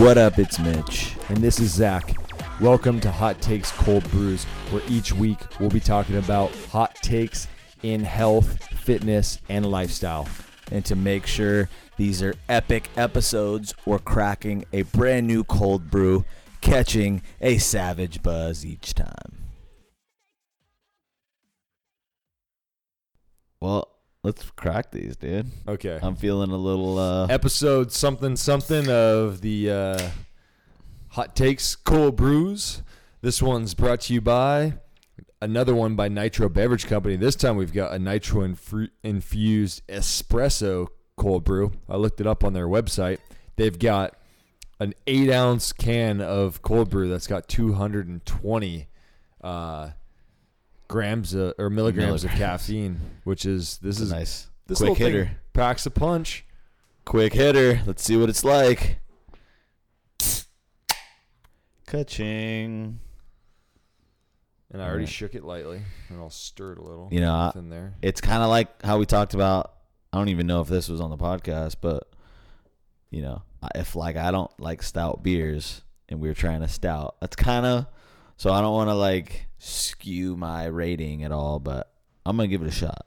What up? It's Mitch. And this is Zach. Welcome to Hot Takes Cold Brews, where each week we'll be talking about hot takes in health, fitness, and lifestyle. And to make sure these are epic episodes, we're cracking a brand new cold brew, catching a savage buzz each time. Let's crack these, dude. Okay. I'm feeling a little uh Episode something something of the uh, Hot Takes Cold Brews. This one's brought to you by another one by Nitro Beverage Company. This time we've got a nitro infu- infused espresso cold brew. I looked it up on their website. They've got an eight ounce can of cold brew that's got 220 uh, grams of, or milligrams of caffeine, which is this It's is nice this quick little thing hitter. packs a punch. Quick hitter. Let's see what it's like. Ka-ching. And I already Alright. shook it lightly, and I'll stir it a little. You know, in there. it's kind of like how we talked about. I don't even know if this was on the podcast, but you know, if like I don't like stout beers and we were trying a stout, that's kind of so I don't want to like skew my rating at all, but I'm gonna give it a shot.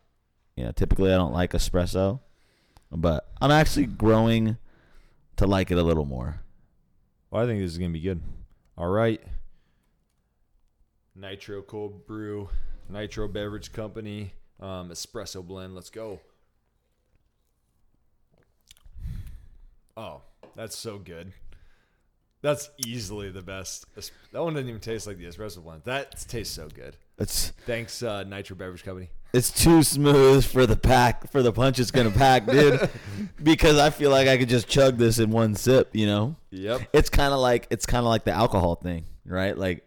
You know, typically I don't like espresso, but I'm actually growing to like it a little more. Well, I think this is gonna be good. All right. Nitro Cold Brew, Nitro Beverage Company, um, espresso blend. Let's go. Oh, that's so good. That's easily the best. That one doesn't even taste like the espresso blend. That tastes so good. It's Thanks, uh, Nitro Beverage Company. it's too smooth for the pack for the punch it's gonna pack, dude. because I feel like I could just chug this in one sip, you know. Yep. it's kind of like it's kind of like the alcohol thing, right? Like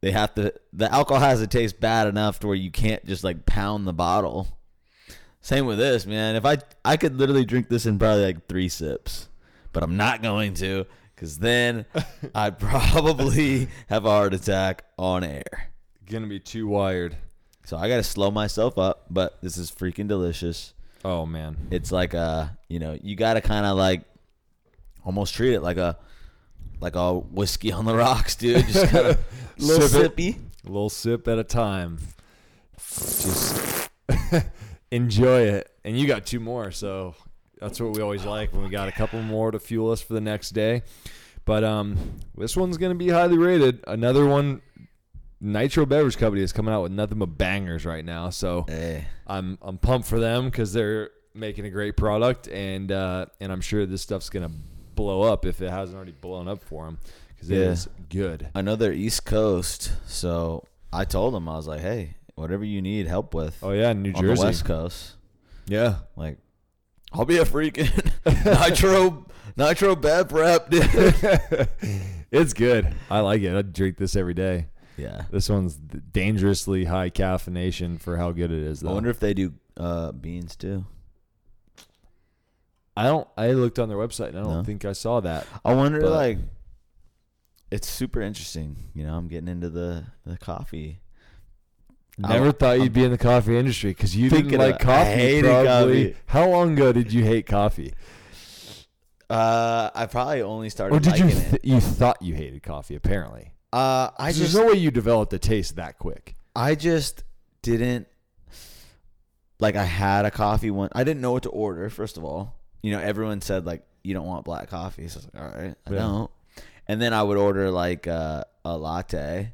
they have to the alcohol has to taste bad enough to where you can't just like pound the bottle. Same with this, man. If I I could literally drink this in probably like 3 sips, but I'm not going to cuz then I'd probably have a heart attack on air. Gonna be too wired. So I got to slow myself up, but this is freaking delicious. Oh man. It's like a, you know, you got to kind of like almost treat it like a like a whiskey on the rocks, dude. Just kind of little Sip sippy. A little sip at a time. Just enjoy it. And you got two more, so that's what we always like when we got a couple more to fuel us for the next day. But um, this one's gonna be highly rated. Another one, Nitro Beverage Company is coming out with nothing but bangers right now. So Hey, I'm I'm pumped for them because they're making a great product, and uh, and I'm sure this stuff's gonna blow up if it hasn't already blown up for them because it Yeah. is good. They're East Coast, so I told them I was like, "Hey, whatever you need help with Oh yeah, New on Jersey. the West Coast, Yeah. like I'll be a freaking nitro nitro bev rep, dude." it's good. I like it. I drink this every day. yeah. This one's dangerously high caffeination for how good it is. Though. I wonder if they do uh, beans too. I don't. I looked on their website and I don't No? think I saw that. I wonder, like, it's super interesting. You know, I'm getting into the the coffee. Never don't- thought I'm you'd be in the coffee industry because you didn't like coffee. probably. coffee. How long ago did you hate coffee? Uh, I probably only started Or did you th- it. you thought you hated coffee? Apparently, Uh, I just there's no way you developed a taste that quick. I just didn't like. I had a coffee one. I didn't know what to order. First of all, you know, everyone said like you don't want black coffee. So I was like, all right, I Yeah. don't. And then I would order like uh, a latte.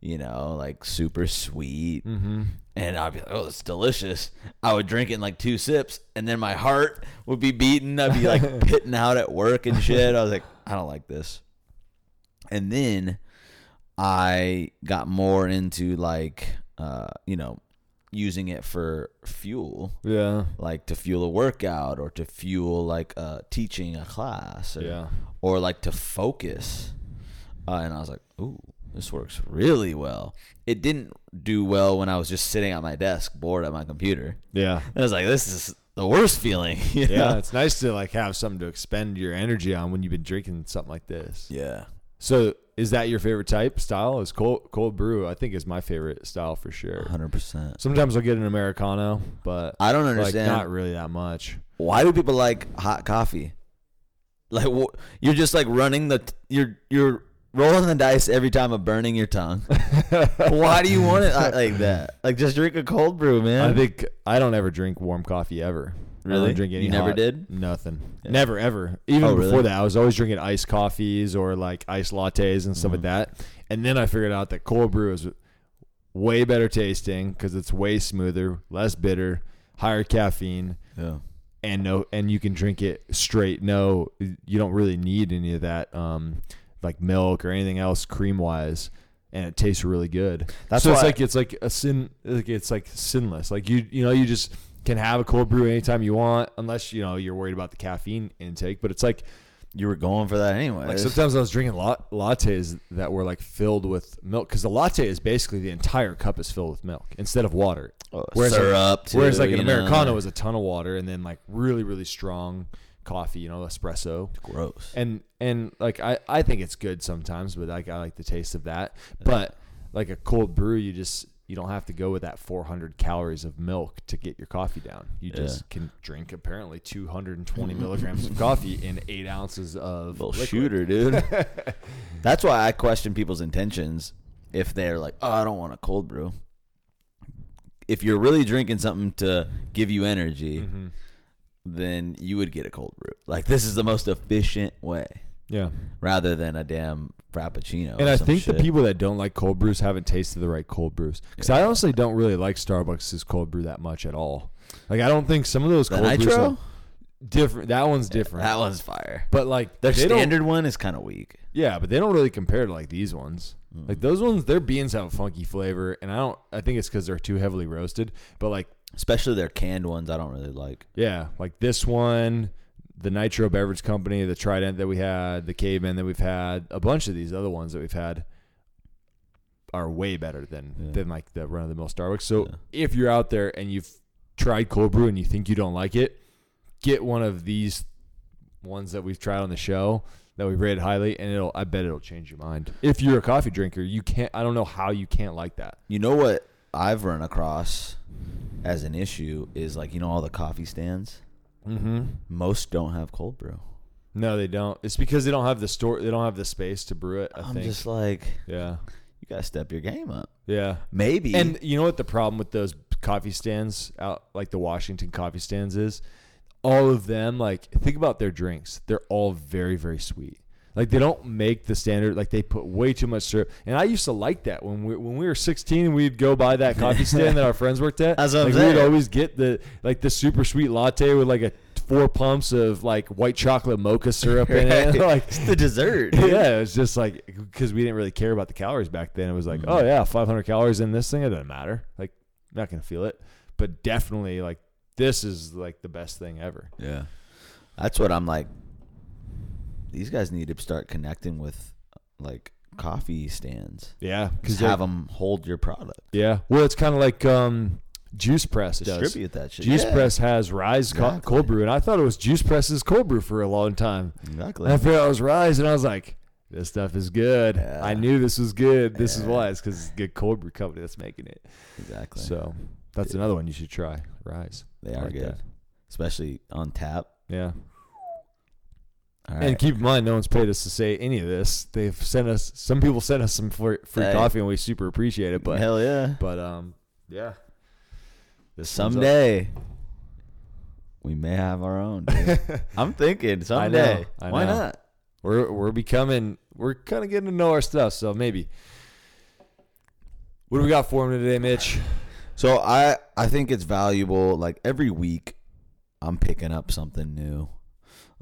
You know, like super sweet. Mm-hmm. and I'd be like, "Oh, it's delicious." I would drink it in like two sips, and then my heart would be beating. I'd be like pitting out at work and shit. I was like, "I don't like this." And then I got more into like, uh, you know, using it for fuel, Yeah. like to fuel a workout or to fuel like uh, teaching a class, or, Yeah. or like to focus. Uh, and I was like, "Ooh, this works really well." It didn't do well when I was just sitting at my desk, bored at my computer. Yeah. I was like, "This is the worst feeling." Yeah. know? It's nice to like have something to expend your energy on when you've been drinking something like this. yeah. So is that your favorite type style? Is cold cold brew? I think is my favorite style for sure. Hundred percent. Sometimes I'll get an americano, but I don't like understand not really that much. why do people like hot coffee. Like you're just like running the you're you're rolling the dice every time of burning your tongue. Why do you want it like that? Like just drink a cold brew, man. I think I don't ever drink warm coffee ever. I don't Really? drink any You never hot- did? Nothing. Yeah. Never ever. Even Oh, before that, I was always drinking iced coffees or like iced lattes and stuff like Mhm. that. And then I figured out that cold brew is way better tasting because it's way smoother, less bitter, higher caffeine, yeah. and no, and you can drink it straight. No, you don't really need any of that, um, like milk or anything else cream wise. And it tastes really good. That's so it's like it's like a sin. Like it's like sinless. Like you you know you just can have a cold brew anytime you want, unless you know you're worried about the caffeine intake. But it's like You were going for that anyway. like sometimes I was drinking lat- lattes that were like filled with milk because the latte is basically the entire cup is filled with milk instead of water. Oh, whereas like- syrup too, Whereas like an know? americano is a ton of water and then like really really strong coffee, you know, espresso. gross. And and like I I think it's good sometimes, but like I like the taste of that. But like a cold brew, you just you don't have to go with that 400 calories of milk to get your coffee down. You just Yeah. can drink apparently 220 milligrams of coffee in eight ounces of Little liquid. shooter, dude. That's why I question people's intentions if they're like, "Oh, I don't want a cold brew." If you're really drinking something to give you energy, Mhm. Then you would get a cold brew. Like this is the most efficient way, Yeah. rather than a damn frappuccino. And I think the people that don't like cold brews haven't tasted the right cold brews. Because I honestly don't really like Starbucks' cold brew that much at all. Like I don't think some of those the cold brews nitro, are different. That one's different. that one's fire. but like Their standard one is kind of weak. Yeah, but they don't really compare to like these ones. Mm. Like those ones, their beans have a funky flavor, and I don't. I think it's because they're too heavily roasted. But like, Especially their canned ones, I don't really like. yeah, like this one, the Nitro Beverage Company, the Trident that we had, the Caveman that we've had, a bunch of these other ones that we've had are way better than Yeah. than like the run of the mill Starbucks. So Yeah. if you're out there and you've tried cold brew and you think you don't like it, get one of these ones that we've tried on the show that we've rated highly, and it'll. I bet it'll change your mind. If you're a coffee drinker, you can't. I don't know how you can't like that. You know what I've run across as an issue is like you know all the coffee stands. Mm-hmm. Most don't have cold brew. No, they don't. It's because they don't have the store. They don't have the space to brew it. I I'm think. just like, yeah, you gotta step your game up. yeah. Maybe. And you know what the problem with those coffee stands out like the Washington coffee stands is? All of them, like think about their drinks. They're all very, very sweet. Like they don't make the standard. Like they put way too much syrup. And I used to like that when we when we were 16. We'd go by that coffee stand that our friends worked at. That's what like we'd always get the like the super sweet latte with like a four pumps of like white chocolate mocha syrup in it. Like it's the dessert. dude. yeah, it was just like because we didn't really care about the calories back then. It was like, Mhm. oh yeah, 500 calories in this thing. It doesn't matter. Like, not gonna feel it. But definitely, like, this is like the best thing ever. Yeah. That's what I'm like. These guys need to start connecting with like coffee stands. Yeah, Just they- have them hold your product. Yeah, well, it's kind of like um, Juice Press does. Distribute that shit. Juice Yeah. Press has Rise co- cold brew, and I thought it was Juice Press's cold brew for a long time. Exactly. And I figured it was Rise, and I was like, this stuff is good. Yeah. I knew this was good. This is Yeah. why. It's because it's a good cold brew company that's making it. exactly. So that's Dude. another one you should try. Rise. They are like good, that. especially on tap. Yeah. And keep in mind, no one's paid us to say any of this. They've sent us. Some people sent us some free, free Hey. coffee, and we super appreciate it. But hell yeah. but um, yeah. This. Someday we may have our own. I'm thinking someday. I Why know. not? we're we're becoming. We're kind of getting to know our stuff. So maybe. What do we got for him today, Mitch? So I I think it's valuable. Like every week, I'm picking up something new.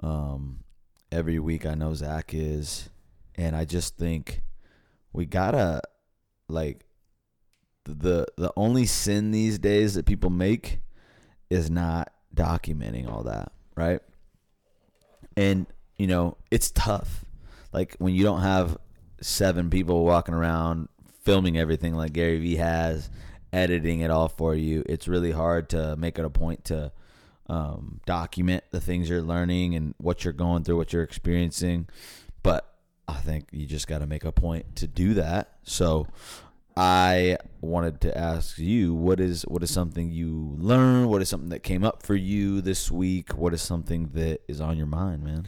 Um, every week I know Zach is, and I just think we gotta like the the only sin these days that people make is not documenting all that, right? And you know it's tough. Like when you don't have seven people walking around filming everything like Gary Vee has, editing it all for you. It's really hard to make it a point to um, document the things you're learning and what you're going through, what you're experiencing. But I think you just got to make a point to do that. So I wanted to ask you what is what is something you learned? What is something that came up for you this week? What is something that is on your mind, man?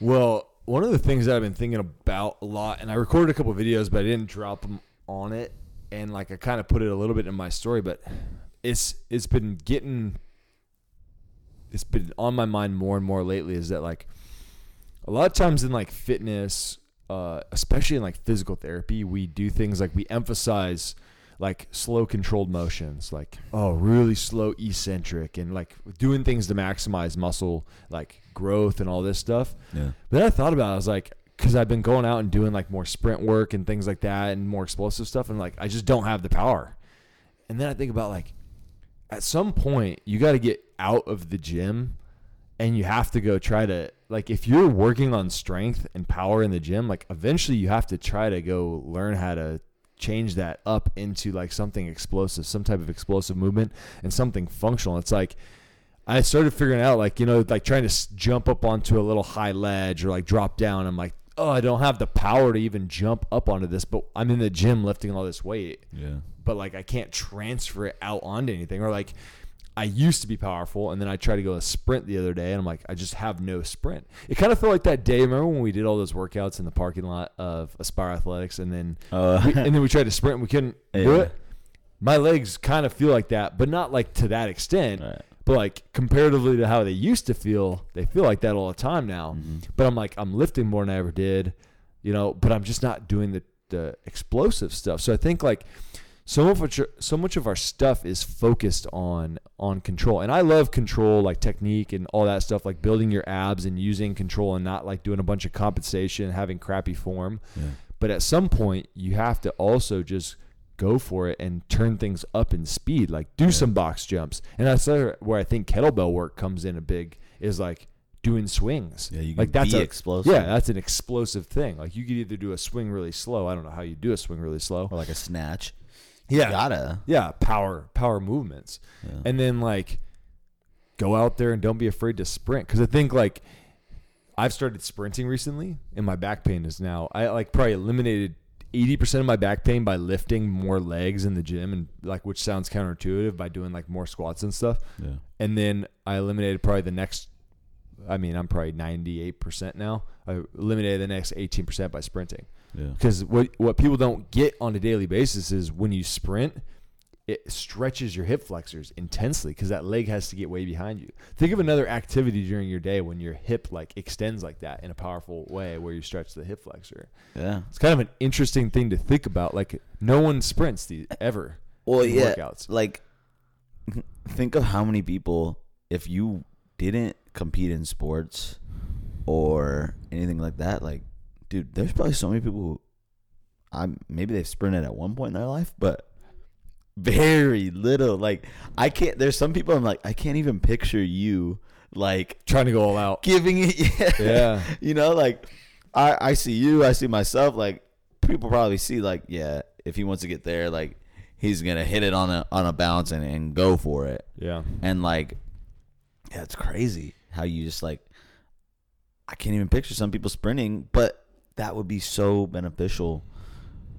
Well, one of the things that I've been thinking about a lot, and I recorded a couple videos, but I didn't drop them on it, and like I kind of put it a little bit in my story, but it's it's been getting it's been on my mind more and more lately is that like a lot of times in like fitness uh, especially in like physical therapy we do things like we emphasize like slow controlled motions like oh really slow eccentric and like doing things to maximize muscle like growth and all this stuff Yeah. but then i thought about it i was like because i've been going out and doing like more sprint work and things like that and more explosive stuff and like i just don't have the power. And then i think about like at some point you got to get out of the gym and you have to go try to like if you're working on strength and power in the gym like eventually you have to try to go learn how to change that up into like something explosive some type of explosive movement and something functional. It's like i started figuring out like you know like trying to jump up onto a little high ledge or like drop down. I'm like oh i don't have the power to even jump up onto this but i'm in the gym lifting all this weight Yeah. but like I can't transfer it out onto anything. Or like I used to be powerful, and then I tried to go a sprint the other day, and I'm like, I just have no sprint. It kind of felt like that day. Remember when we did all those workouts in the parking lot of Aspire Athletics, and then Uh, we, and then we tried to sprint, and we couldn't do it. My legs kind of feel like that, but not like to that extent. Right. But like comparatively to how they used to feel, they feel like that all the time now. Mm-hmm. But I'm like, I'm lifting more than I ever did, you know. But I'm just not doing the the explosive stuff. So I think like so much so much of our stuff is focused on on control and i love control like technique and all that stuff like building your abs and using control and not like doing a bunch of compensation and having crappy form Yeah. but at some point you have to also just go for it and turn things up in speed like do some box jumps and that's where i think kettlebell work comes in a big is like doing swings Yeah, you can like that's be a, explosive. yeah that's an explosive thing like you could either do a swing really slow i don't know how you do a swing really slow Or like a snatch. yeah You gotta. yeah power power movements Yeah. and then like go out there and don't be afraid to sprint because i think like i've started sprinting recently and my back pain is now i like probably eliminated 80% of my back pain by lifting more legs in the gym and like which sounds counterintuitive by doing like more squats and stuff Yeah. and then i eliminated probably the next i mean i'm probably 98% now i eliminated the next 18% by sprinting Yeah. because what what people don't get on a daily basis is when you sprint, it stretches your hip flexors intensely because that leg has to get way behind you. Think of another activity during your day when your hip like extends like that in a powerful way where you stretch the hip flexor. Yeah. It's kind of an interesting thing to think about. Like no one sprints the ever. Well, in yeah. workouts. Like, think of how many people, if you didn't compete in sports or anything like that, like, dude, there's probably so many people who, I'm maybe they've sprinted at one point in their life, but very little. Like, I can't. There's some people I'm like, I can't even picture you like Trying to go all out. giving it. Yeah. Yeah. you know, like I I see you, I see myself. Like people probably see like, yeah, if he wants to get there, like he's gonna hit it on a on a bounce and, and go for it. Yeah. And like, yeah, it's crazy how you just like. I can't even picture some people sprinting, but that would be so beneficial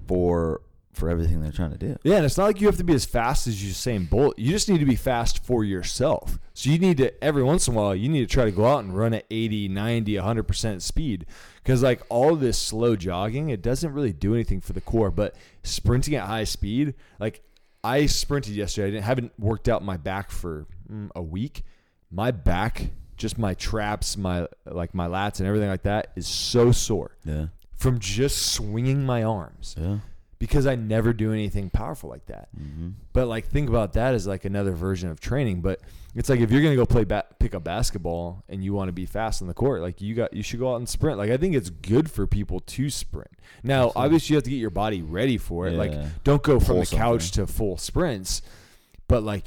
for for everything they're trying to do. Yeah, and it's not like you have to be as fast as Usain Bolt. You just need to be fast for yourself. So you need to every once in a while you need to try to go out and run at 80, 90, 100% speed cuz like all this slow jogging, it doesn't really do anything for the core, but sprinting at high speed, like I sprinted yesterday. I didn't haven't worked out my back for mm, a week. My back, just my traps, my like my lats and everything like that is so sore Yeah, from just swinging my arms yeah, because I never do anything powerful like that. mm-hmm. But like think about that as like another version of training. But it's like if you're gonna go play ba- pick up basketball and you want to be fast on the court, like you got you should go out and sprint. Like I think it's good for people to sprint. Now Absolutely. obviously you have to get your body ready for it. Yeah. Like don't go from the couch to full sprints, but like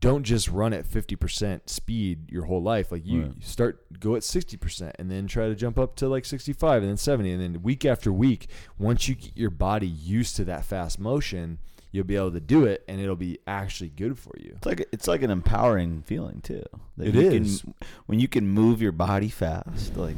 don't just run at 50% speed your whole life. Like you Right. start go at 60% and then try to jump up to like 65 and then 70 and then week after week, once you get your body used to that fast motion, you'll be able to do it and it'll be actually good for you. It's like it's like an empowering feeling too. That It you is. Can, when you can move your body fast, like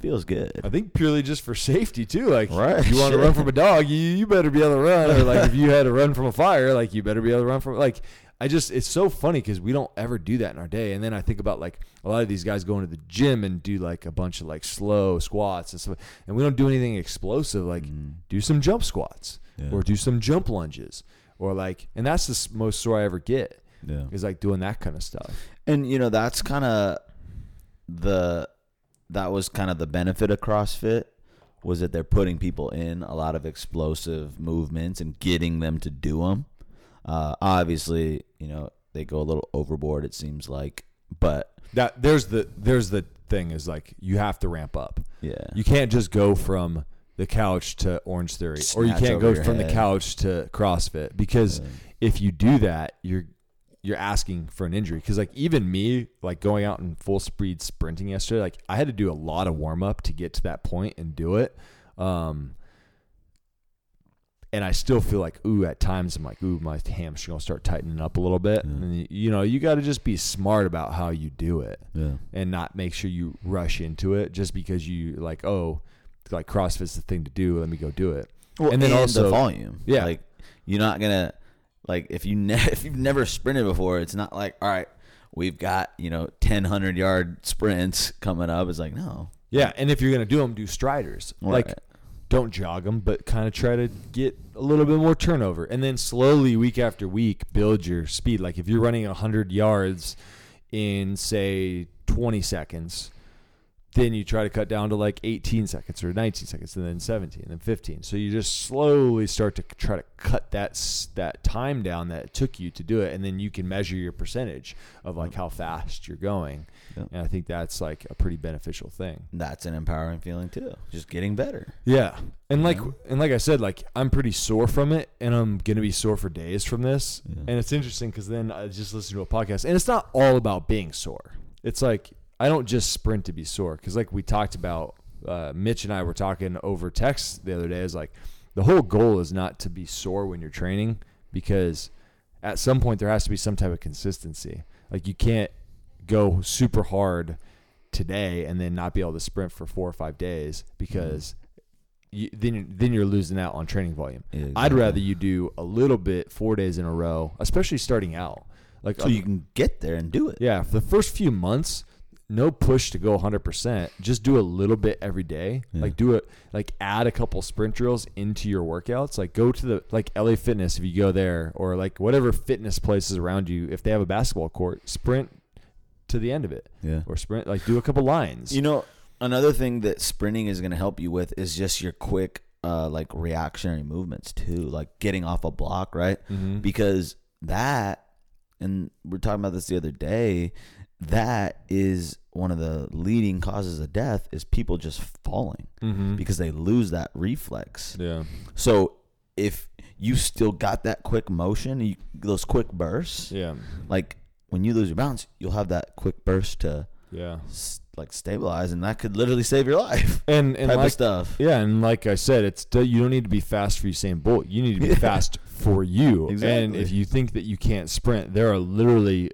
feels good. I think purely just for safety too. Like Right, if you want to run from a dog, you, you better be able to run. Or like if you had to run from a fire, like you better be able to run from like I just it's so funny because we don't ever do that in our day. And then I think about like a lot of these guys going to the gym and do like a bunch of like slow squats and stuff, and we don't do anything explosive. Like do some jump squats Yeah. or do some jump lunges or like, and that's the most sore I ever get Yeah. is like doing that kind of stuff. And you know that's kind of the that was kind of the benefit of CrossFit was that they're putting people in a lot of explosive movements and getting them to do them. Uh, obviously, you know they go a little overboard. It seems like, but That there's the there's the thing is like you have to ramp up. yeah, You can't just go from the couch to Orange Theory, or you can't go from the couch to CrossFit because Yeah. if you do that, you're you're asking for an injury. Because like even me, like going out in full speed sprinting yesterday, like I had to do a lot of warm up to get to that point and do it. Um, and I still feel like, ooh, at times I'm like, ooh, my hamstring will start tightening up a little bit. Yeah. And you, know, you got to just be smart about how you do it yeah, and not make sure you rush into it just because you like oh like CrossFit's the thing to do let me go do it Well, and then also the volume. Yeah. like you're not gonna like if you ne- if you've never sprinted before, it's not like all right, we've got you know 10 hundred yard sprints coming up. It's like no, yeah and if you're gonna do them do striders like Right. Don't jog them but kind of try to get a little bit more turnover. And then slowly week after week build your speed. Like if you're running 100 yards in say 20 seconds then you try to cut down to like 18 seconds or 19 seconds and then 17 and then 15 so you just slowly start to try to cut that that time down that it took you to do it and then you can measure your percentage of like how fast you're going and i think that's like a pretty beneficial thing that's an empowering feeling too. Just getting better. yeah. And like know? and like I said, like I'm pretty sore from it and I'm going to be sore for days from this. Yeah. And it's interesting cuz then I just listened to a podcast and it's not all about being sore. It's like I don't just sprint to be sore cuz like we talked about uh, Mitch and I were talking over text the other day is like the whole goal is not to be sore when you're training because at some point there has to be some type of consistency. Like you can't go super hard today and then not be able to sprint for four or five days because you, then you're, then you're losing out on training volume. Yeah, I'd rather you do a little bit four days in a row, especially starting out. Like so you can get there and do it. yeah, for the first few months, no push to go 100%. Just do a little bit every day. Yeah. Like do it like add a couple sprint drills into your workouts. Like go to the like LA Fitness if you go there or like whatever fitness places around you if they have a basketball court, sprint to the end of it Yeah. or sprint like do a couple lines. You know, another thing that sprinting is going to help you with is just your quick, uh, like reactionary movements too, like getting off a block, right? Mhm. Because that, and we are talking about this the other day, that is one of the leading causes of death is people just falling Mhm. because they lose that reflex. Yeah. So if you still got that quick motion, you, those quick bursts, Yeah. like when you lose your balance, you'll have that quick burst to Yeah. s- like stabilize, and that could literally save your life. And and like stuff. yeah, and like I said, it's you don't need to be fast for Usain Bolt. You need to be Yeah. fast for you. Exactly. And if you think that you can't sprint, there are literally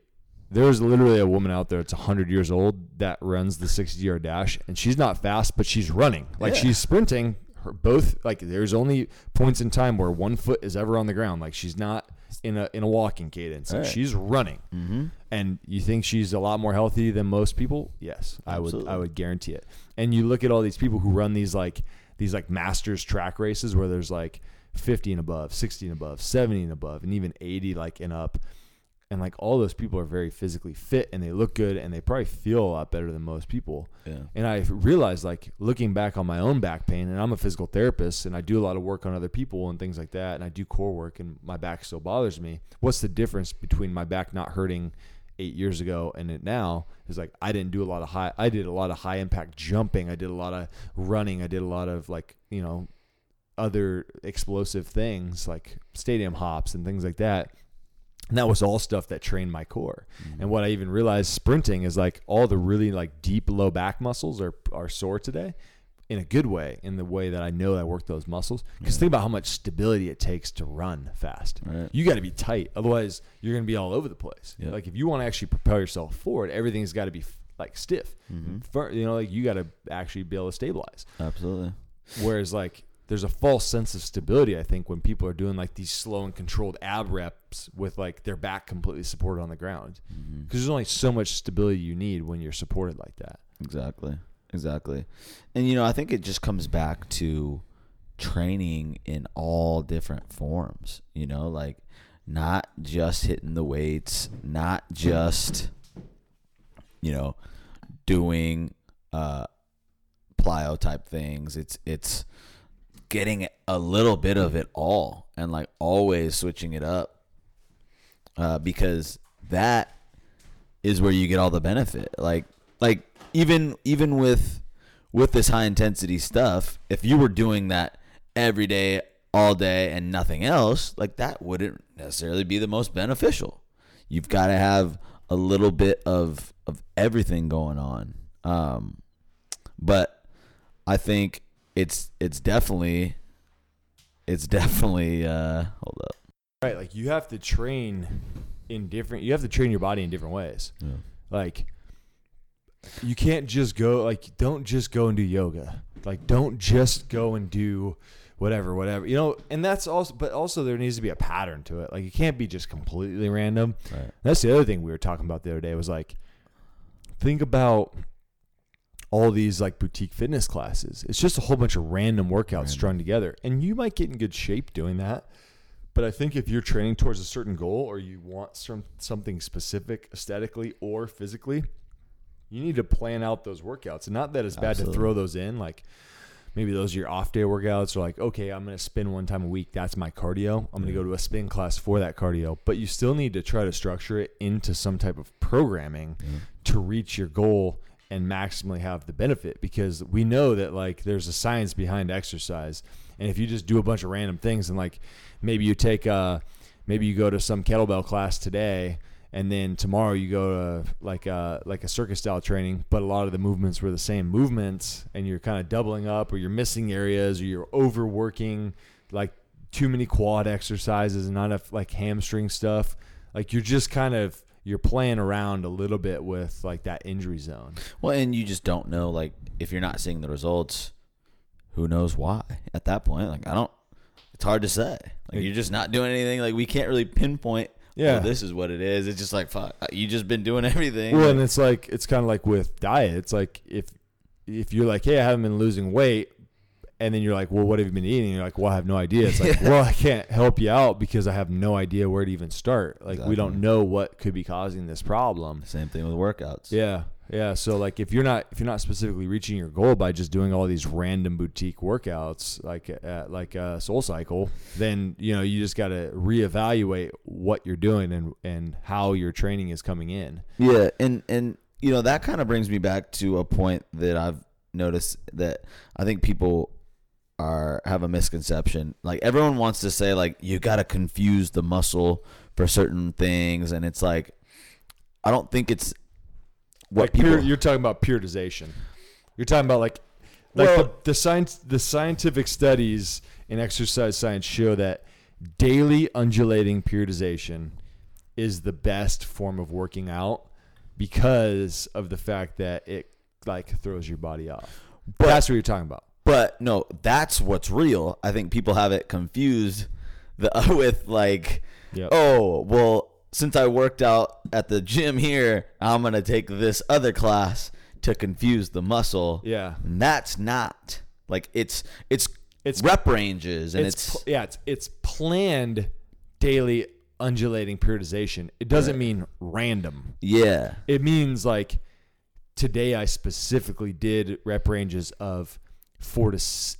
there's literally a woman out there that's 100 years old that runs the 60 yard dash and she's not fast but she's running. Like Yeah. she's sprinting. Her both like there's only points in time where one foot is ever on the ground. Like she's not in a in a walking cadence. Right. she's running. Mm-hmm. and you think she's a lot more healthy than most people? Yes i would i would guarantee it. And you look at all these people who run these like these like masters track races where there's like 50 and above 60 and above 70 and above and even 80 like and up and like all those people are very physically fit and they look good and they probably feel a lot better than most people Yeah. and I realized, like, looking back on my own back pain, and I'm a physical therapist and I do a lot of work on other people and things like that. And I do core work and my back still bothers me. What's the difference between my back not hurting eight years ago and it now? Is like, I didn't do a lot of high, I did a lot of high impact jumping. I did a lot of running. I did a lot of, like, you know, other explosive things like stadium hops and things like that. And that was all stuff that trained my core. And what I even realized sprinting is like all the really like deep low back muscles are are sore today in a good way, in the way that I know I work those muscles. Because think about how much stability it takes to run fast. Right. You got to be tight, otherwise you're going to be all over the place. Yeah. Like if you want to actually propel yourself forward, everything's got to be like stiff. Mm-hmm. You know, like you got to actually be able to stabilize. Absolutely. Whereas like there's a false sense of stability. I think when people are doing like these slow and controlled ab reps with like their back completely supported on the ground, Mm-hmm. because there's only so much stability you need when you're supported like that. Exactly. Exactly. And you know, I think it just comes back to training in all different forms, you know, like not just hitting the weights, not just you know, doing uh plyo type things. It's it's getting a little bit of it all and like always switching it up. Uh because that is where you get all the benefit. Like like even even with with this high intensity stuff, if you were doing that every day, all day, and nothing else, like that wouldn't necessarily be the most beneficial. You've got to have a little bit of of everything going on. Um, but I think it's it's definitely it's definitely uh, hold up. Right, like you have to train in different. You have to train your body in different ways. Yeah. Like you can't just go like don't just go and do yoga. Like don't just go and do whatever, whatever. You know, and that's also but also there needs to be a pattern to it. Like it can't be just completely random. Right. That's the other thing we were talking about the other day was like think about all these like boutique fitness classes. It's just a whole bunch of random workouts Random. strung together. And you might get in good shape doing that. But I think if you're training towards a certain goal or you want some something specific aesthetically or physically, you need to plan out those workouts. And not that it's bad to throw those in, like maybe those are your off day workouts or like, okay, I'm gonna spin one time a week. That's my cardio. I'm gonna go to a spin class for that cardio. But you still need to try to structure it into some type of programming to reach your goal and maximally have the benefit because we know that like there's a science behind exercise. And if you just do a bunch of random things and like maybe you take uh maybe you go to some kettlebell class today and then tomorrow you go to like a like a circus style training but a lot of the movements were the same movements and you're kind of doubling up or you're missing areas or you're overworking like too many quad exercises and not enough like hamstring stuff like you're just kind of you're playing around a little bit with like that injury zone Well, and you just don't know, like, if you're not seeing the results, who knows why at that point? Like, I don't, it's hard to say. Like, you're just not doing anything. Like, we can't really pinpoint, Yeah. yeah, this is what it is. It's just like, fuck, uh, you just been doing everything. Well, and it's like it's kind of like with diet. It's like if if you're like, hey, I haven't been losing weight, and then you're like, well, what have you been eating? And you're like, well, I have no idea. It's like, well, I can't help you out because I have no idea where to even start. Like, we don't know what could be causing this problem. Same thing with workouts. Yeah, yeah. So like, if you're not if you're not specifically reaching your goal by just doing all these random boutique workouts, like at like uh, Soul Cycle, then you know you just got to reevaluate what you're doing and and how your training is coming in. Yeah, and and you know that kind of brings me back to a point that I've noticed that I think people are have a misconception. Like everyone wants to say like you got to confuse the muscle for certain things and it's like I don't think it's what like people pure, you're talking about periodization. You're talking about like like Well- the the science the scientific studies in exercise science show that daily undulating periodization is the best form of working out because of the fact that it like throws your body off. But- That's what you're talking about. But no, that's what's real. I think people have it confused the, with like, Yep. oh, well, since I worked out at the gym here, I'm gonna take this other class to confuse the muscle. Yeah. and that's not like it's it's It's- rep ranges and it's, it's, yeah, it's it's planned daily undulating periodization. It doesn't Right. mean random. yeah it means like today I specifically did rep ranges of four to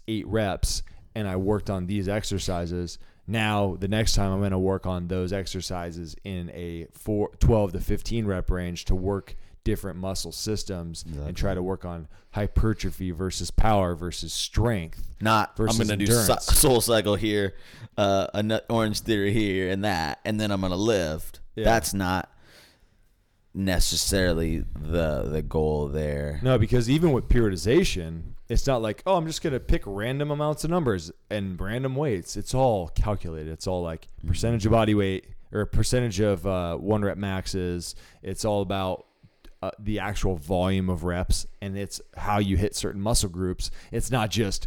eight reps and I worked on these exercises. Now, the next time I'm going to work on those exercises in a four, 12 to 15 rep range to work different muscle systems and try to work on hypertrophy versus power versus strength. not versus I'm gonna do soul cycle here, uh, a nut orange theory here and that, and then I'm gonna lift. Yeah. That's not necessarily the the goal there. No, because even with periodization, it's not like, oh, I'm just going to pick random amounts of numbers and random weights. It's all calculated. It's all like percentage of body weight or percentage of uh, one rep maxes. It's all about uh, the actual volume of reps and it's how you hit certain muscle groups. It's not just,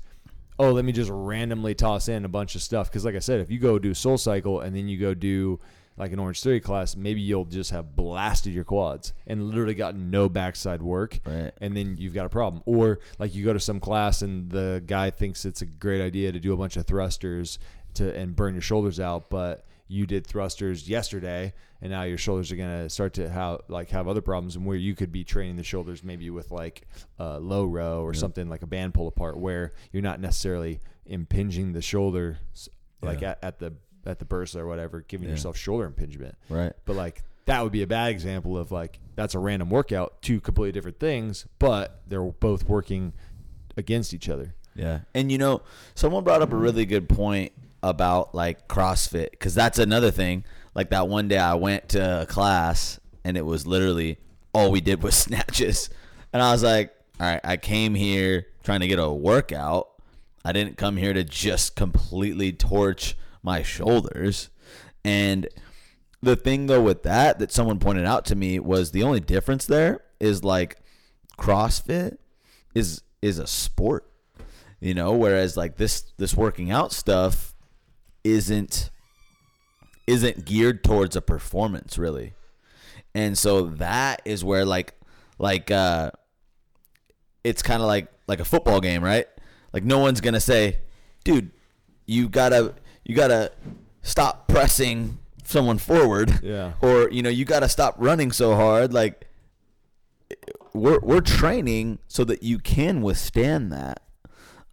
oh, let me just randomly toss in a bunch of stuff. Because, like I said, if you go do Soul Cycle and then you go do like an Orange Theory class, maybe you'll just have blasted your quads and literally got no backside work. Right. And then you've got a problem. Or like you go to some class and the guy thinks it's a great idea to do a bunch of thrusters to and burn your shoulders out, but you did thrusters yesterday and now your shoulders are gonna start to have like have other problems and where you could be training the shoulders maybe with like a low row or something like a band pull apart where you're not necessarily impinging the shoulder like Yeah. at, at the at the bursa or whatever, giving Yeah. yourself shoulder impingement. Right. But like that would be a bad example of like that's a random workout, two completely different things, but they're both working against each other. Yeah. And you know, someone brought up a really good point about like CrossFit cuz that's another thing. Like that one day I went to a class and it was literally all we did was snatches. And I was like, "All right, I came here trying to get a workout. I didn't come here to just completely torch my shoulders." And the thing though with that that someone pointed out to me was the only difference there is like CrossFit is is a sport you know whereas like this this working out stuff isn't isn't geared towards a performance really and so that is where like like uh it's kind of like like a football game right like no one's gonna say dude you gotta you gotta stop pressing someone forward Yeah. or you know you gotta stop running so hard like we're we're training so that you can withstand that.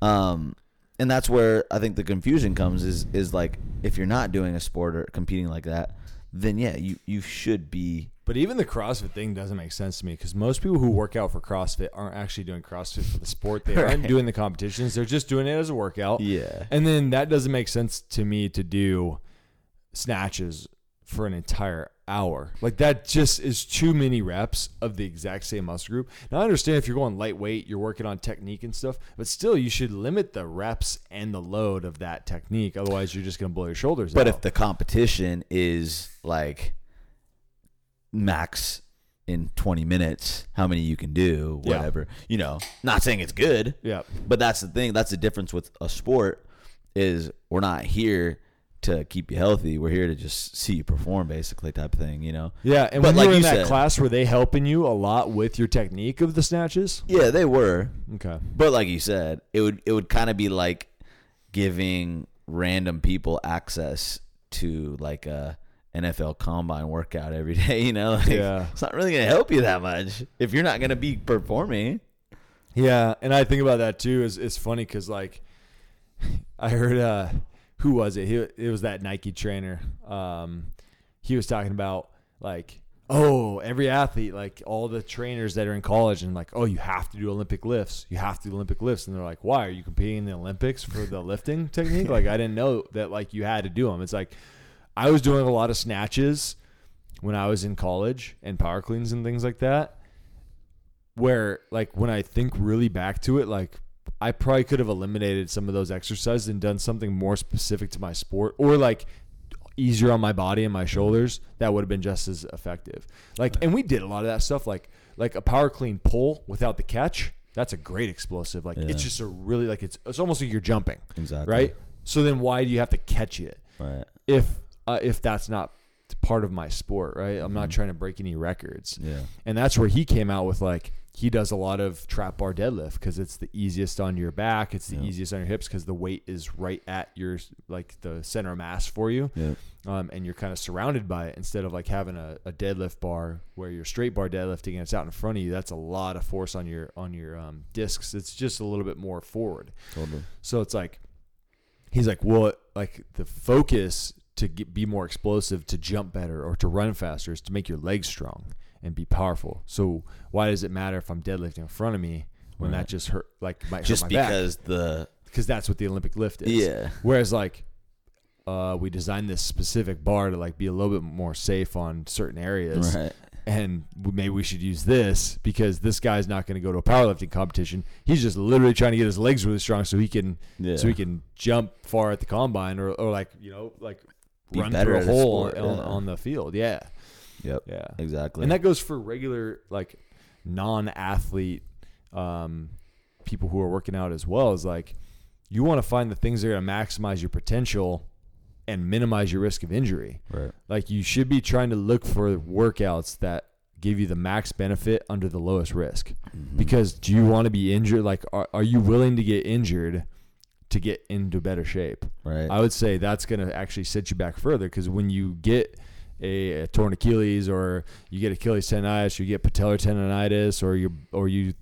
Um and that's where I think the confusion comes is is like if you're not doing a sport or competing like that, then yeah, you you should be But even the CrossFit thing doesn't make sense to me because most people who work out for CrossFit aren't actually doing CrossFit for the sport. They aren't Right. doing the competitions. They're just doing it as a workout. yeah. And then that doesn't make sense to me to do snatches for an entire hour. Like that just is too many reps of the exact same muscle group. Now I understand if you're going lightweight, you're working on technique and stuff, but still you should limit the reps and the load of that technique. Otherwise you're just gonna blow your shoulders But out. if the competition is like max in 20 minutes, how many you can do, Yeah. whatever. You know, not saying it's good. yeah. But that's the thing. That's the difference with a sport is we're not here to keep you healthy. We're here to just see you perform, basically, type of thing. You know? Yeah, and But when like you in that said- class, were they helping you a lot with your technique of the snatches? Yeah, they were. Okay. But like you said, it would it would kind of be like giving random people access to like a NFL combine workout every day. You know? Like, Yeah. It's not really gonna help you that much if you're not gonna be performing. Yeah, and I think about that too. Is it's funny because like I heard uh who was it? He, it was that Nike trainer. Um, he was talking about like oh every athlete like all the trainers that are in college and like oh you have to do Olympic lifts. You have to do Olympic lifts, and they're like why are you competing in the Olympics for the lifting technique? Like I didn't know that like you had to do them. It's like I was doing a lot of snatches when I was in college and power cleans and things like that where like when I think really back to it, like I probably could have eliminated some of those exercises and done something more specific to my sport or like easier on my body and my shoulders that would have been just as effective. Like and we did a lot of that stuff like like a power clean pull without the catch. That's a great explosive. Like Yeah. it's just a really like it's it's almost like you're jumping, Exactly. right? So then why do you have to catch it? Right. If uh, if that's not part of my sport, right? I'm not Mhm. trying to break any records. Yeah. And that's where he came out with like he does a lot of trap bar deadlift because it's the easiest on your back, it's the Yeah. easiest on your hips because the weight is right at your like the center of mass for you, Yeah. um, and you're kind of surrounded by it instead of like having a, a deadlift bar where you're straight bar deadlifting and it's out in front of you. That's a lot of force on your on your um, discs. It's just a little bit more forward. Totally. So it's like he's like, well, like the focus to get, be more explosive, to jump better, or to run faster is to make your legs strong and be powerful. So why does it matter if I'm deadlifting in front of me when Right. that just hurt like might Just hurt my back? Just because the because that's what the Olympic lift is. yeah Whereas like uh, we designed this specific bar to like be a little bit more safe on certain areas right and maybe we should use this because this guy's not going to go to a powerlifting competition. He's just literally trying to get his legs really strong so he can yeah so he can jump far at the combine or, or like you know like Be run better through a hole sport, on, yeah. on the field. Yeah, yep yeah, exactly and that goes for regular like non-athlete um, people who are working out as well. Is like you want to find the things that are going to maximize your potential and minimize your risk of injury. Right. Like you should be trying to look for workouts that give you the max benefit under the lowest risk. Mm-hmm. Because do you want to be injured? Like, are, are you willing to get injured to get into better shape? Right. I would say that's going to actually set you back further because when you get a, a torn Achilles or you get Achilles tendonitis, you get patellar tendonitis, or you or you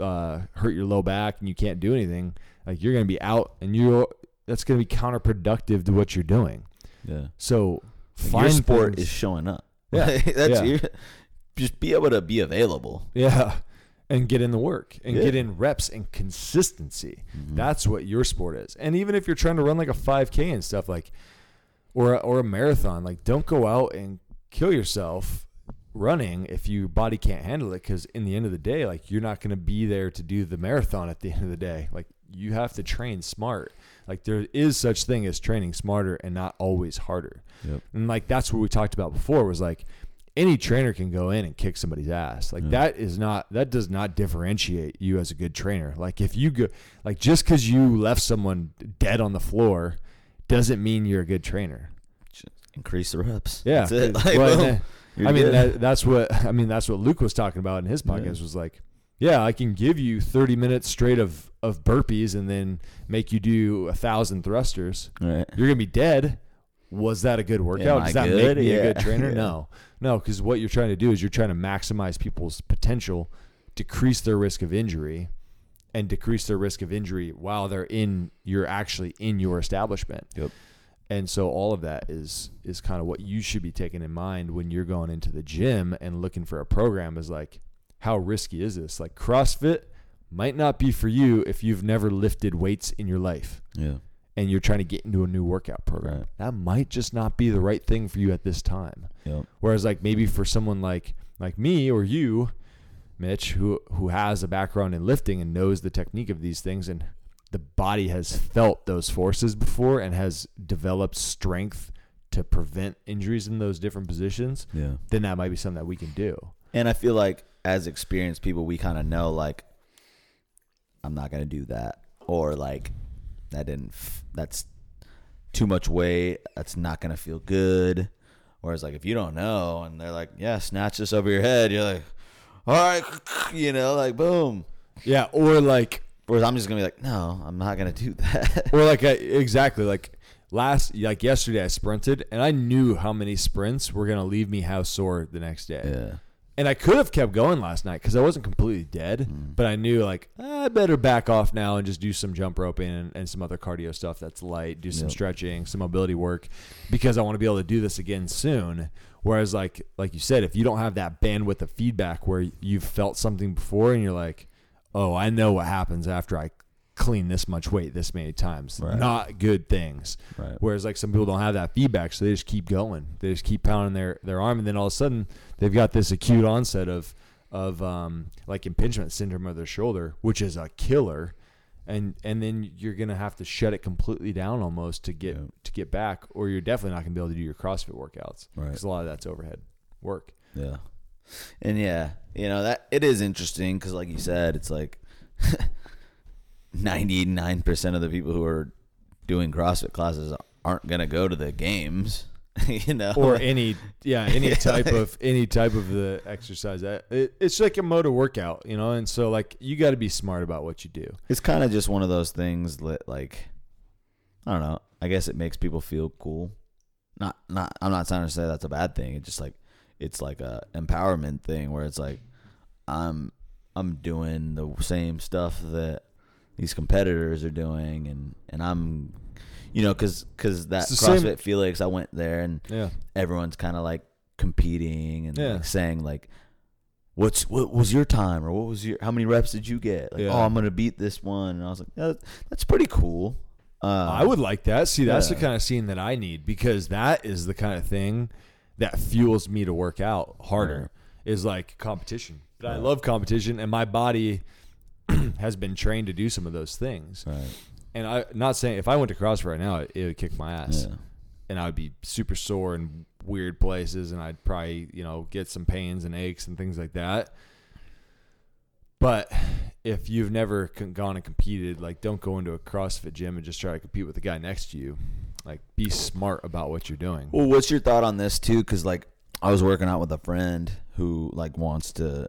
uh, hurt your low back and you can't do anything, like you're going to be out, and you that's going to be counterproductive to what you're doing. yeah. So Like, find your sport things- is showing up. Yeah. That's Yeah. just be able to be available. Yeah. And get in the work and Yeah. get in reps and consistency. Mhm. That's what your sport is. And even if you're trying to run like a 5K and stuff like or a, or a marathon, like don't go out and kill yourself running if your body can't handle it cuz in the end of the day like you're not going to be there to do the marathon at the end of the day. Like you have to train smart. Like there is such thing as training smarter and not always harder. Yep. And like that's what we talked about before was like any trainer can go in and kick somebody's ass. Like Yeah. that is not that does not differentiate you as a good trainer. Like if you go like just cuz you left someone dead on the floor doesn't mean you're a good trainer. Just increase the reps. Yeah. That's it. 'cause- Like, well, boom. and, You're I mean that, that's what I mean that's what Luke was talking about in his Yeah. podcast was like yeah, I can give you 30 minutes straight of of burpees and then make you do a thousand thrusters. right. You're gonna be dead. Was that a good workout? Does that good? make me a good trainer? Yeah. No, no, because what you're trying to do is you're trying to maximize people's potential, decrease their risk of injury, and decrease their risk of injury while they're in you're actually in your establishment. Yep. And so all of that is is kind of what you should be taking in mind when you're going into the gym and looking for a program is like how risky is this? Like CrossFit might not be for you if you've never lifted weights in your life Yeah. And you're trying to get into a new workout program. Right. That might just not be the right thing for you at this time. Yep. Whereas like maybe for someone like like me or you, Mitch, who who has a background in lifting and knows the technique of these things and the body has felt those forces before and has developed strength to prevent injuries in those different positions, Yeah. then that might be something that we can do. And I feel like as experienced people, we kind of know like I'm not gonna do that, or like that didn't. F- that's too much weight. That's not gonna feel good. Whereas like if you don't know, and they're like, yeah, snatch this over your head, you're like, all right, you know, like boom. Yeah, or like Whereas I'm just gonna be like, no, I'm not gonna do that. or like I, exactly like last like yesterday I sprinted and I knew how many sprints were gonna leave me house sore the next day. yeah. And I could have kept going last night because I wasn't completely dead, Mm. but I knew like "Ah, I better back off now and just do some jump roping and, and some other cardio stuff that's light, do some Yep. stretching, some mobility work, because I want to be able to do this again soon. Whereas like like you said, if you don't have that bandwidth of feedback where you've felt something before and you're like, oh, I know what happens after I clean this much weight this many times, Right. not good things. Right. Whereas like some people don't have that feedback, so they just keep going. They just keep pounding their, their arm, and then all of a sudden they've got this acute onset of of um, like impingement syndrome of their shoulder, which is a killer. And and then you're gonna have to shut it completely down almost to get Yeah. to get back, or you're definitely not gonna be able to do your CrossFit workouts Right. because a lot of that's overhead work. Yeah. And yeah, you know that it is interesting because, like you said, it's like ninety nine percent of the people who are doing CrossFit classes aren't gonna go to the games. you know, or any yeah any type of any type of the exercise it, it's like a motor workout you know and so like you got to be smart about what you do it's kind of just one of those things that, like, I don't know. I guess it makes people feel cool. Not, not. I'm not trying to say that's a bad thing. It's just like, it's like a empowerment thing where it's like, I'm, I'm doing the same stuff that these competitors are doing, and and I'm, you know, because because that the same- CrossFit Felix, I went there and yeah everyone's kind of like competing and Yeah. like saying like what's what was your time or what was your how many reps did you get like Yeah. oh i'm gonna beat this one and i was like yeah, that's pretty cool uh, I would like that. See, that's the kind of scene that I need because that is the kind of thing that fuels me to work out harder. Is like competition. But I love competition, and my body has been trained to do some of those things. right And I not saying if I went to CrossFit right now, it, it would kick my ass, yeah and I would be super sore in weird places, and I'd probably you know get some pains and aches and things like that. But if you've never con- gone and competed, like don't go into a CrossFit gym and just try to compete with the guy next to you. Like be smart about what you're doing. Well, what's your thought on this too? Because like I was working out with a friend who like wants to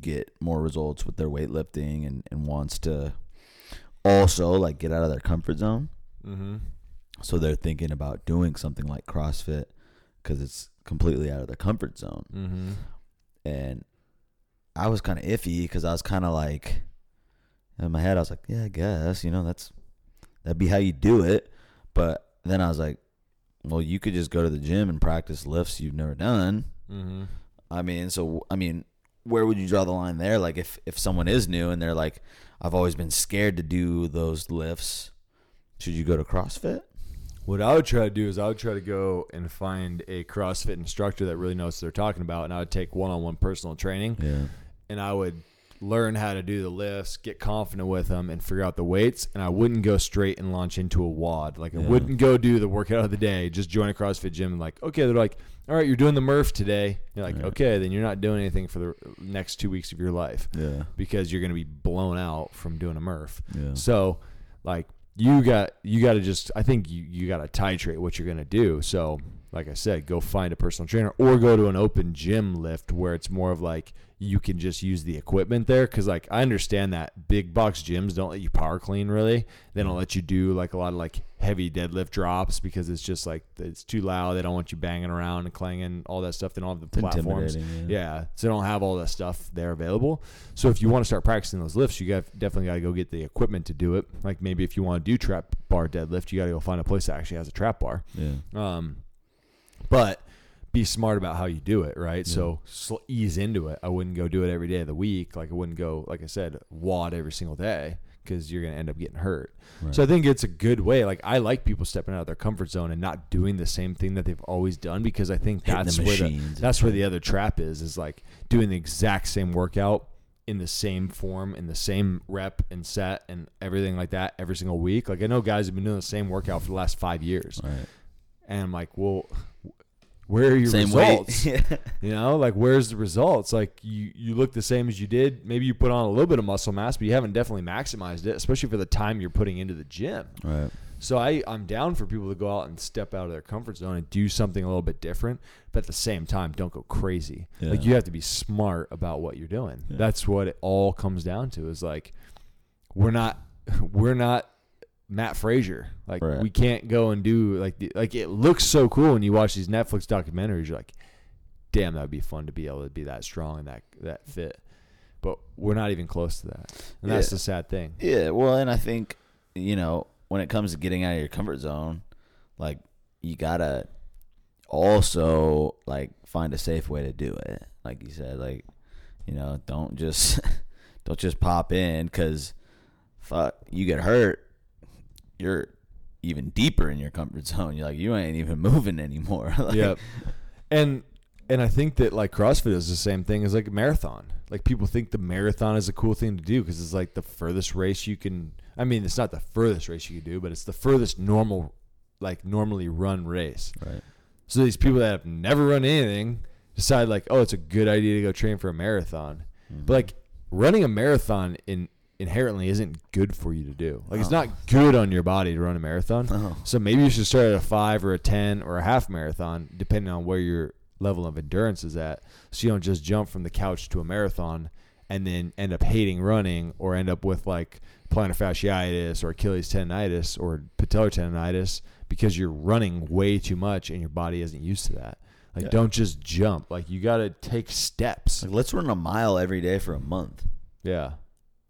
get more results with their weightlifting and and wants to also like get out of their comfort zone. Mm-hmm. So they're thinking about doing something like CrossFit because it's completely out of their comfort zone. Mm-hmm. And I was kind of iffy because I was kind of like, in my head, I was like, yeah, I guess, you know, that's, that'd be how you do it. But then I was like, well, you could just go to the gym and practice lifts you've never done. Mm-hmm. I mean, so, I mean, where would you draw the line there? Like, if, if someone is new and they're like, I've always been scared to do those lifts, should you go to CrossFit? What I would try to do is I would try to go and find a CrossFit instructor that really knows what they're talking about, and I would take one-on-one personal training, Yeah. and I would learn how to do the lifts, get confident with them, and figure out the weights. And I wouldn't go straight and launch into a WOD. Like I Yeah. wouldn't go do the workout of the day. Just join a CrossFit gym and like, okay, they're like, all right, you're doing the Murph today. You're like, Right. okay, then you're not doing anything for the next two weeks of your life Yeah. because you're going to be blown out from doing a Murph. Yeah. So, like you got you got to just I think you you got to titrate what you're gonna do. So, like I said, go find a personal trainer or go to an open gym lift where it's more of like you can just use the equipment there. Because like I understand that big box gyms don't let you power clean really. They don't let you do like a lot of like heavy deadlift drops because it's just like it's too loud. They don't want you banging around and clanging all that stuff. They don't have the It's platforms. intimidating, Yeah, so they don't have all that stuff there available. So if you want to start practicing those lifts, you got definitely got to go get the equipment to do it. Like maybe if you want to do trap bar deadlift, you got to go find a place that actually has a trap bar. Yeah. Um, but be smart about how you do it, right? So sl- ease into it. I wouldn't go do it every day of the week. Like I wouldn't go, like I said, WOD every single day because you're gonna end up getting hurt. Right. So I think it's a good way. Like I like people stepping out of their comfort zone and not doing the same thing that they've always done because I think Hitting the that's where the, that's where the other trap is. Is like doing the exact same workout in the same form, in the same rep and set and everything like that every single week. Like I know guys have been doing the same workout for the last five years, Right. and I'm like, well, where are your Same results? You know, like where's the results? Like you you look the same as you did. Maybe you put on a little bit of muscle mass, but you haven't definitely maximized it, especially for the time you're putting into the gym. right. So I I'm down for people to go out and step out of their comfort zone and do something a little bit different, but at the same time, don't go crazy. Like you have to be smart about what you're doing. Yeah. That's what it all comes down to. Is like we're not we're not Mat Fraser. Like Right. we can't go and do like the, like it looks so cool when you watch these Netflix documentaries. You're like, damn, that would be fun to be able to be that strong and that that fit. But we're not even close to that, and that's Yeah. the sad thing. Yeah, well, and I think you know when it comes to getting out of your comfort zone, like you gotta also like find a safe way to do it. Like you said, like you know, don't just don't just pop in because fuck, you get hurt, you're even deeper in your comfort zone. You're like you ain't even moving anymore. like, Yep. And and I think that like CrossFit is the same thing as like a marathon. Like people think the marathon is a cool thing to do because it's like the furthest race you can. I mean, it's not the furthest race you can do, but it's the furthest normal, like normally run race. Right. So these people that have never run anything decide like, oh, it's a good idea to go train for a marathon. But mm-hmm. like running a marathon in inherently isn't good for you to do. Like it's uh-huh. not good on your body to run a marathon. No. So maybe you should start at a five or a ten or a half marathon, depending on where your level of endurance is at. So you don't just jump from the couch to a marathon and then end up hating running or end up with like plantar fasciitis or Achilles tendonitis or patellar tendonitis because you're running way too much and your body isn't used to that. Like Yeah. don't just jump. Like you got to take steps. Like let's run a mile every day for a month. Yeah.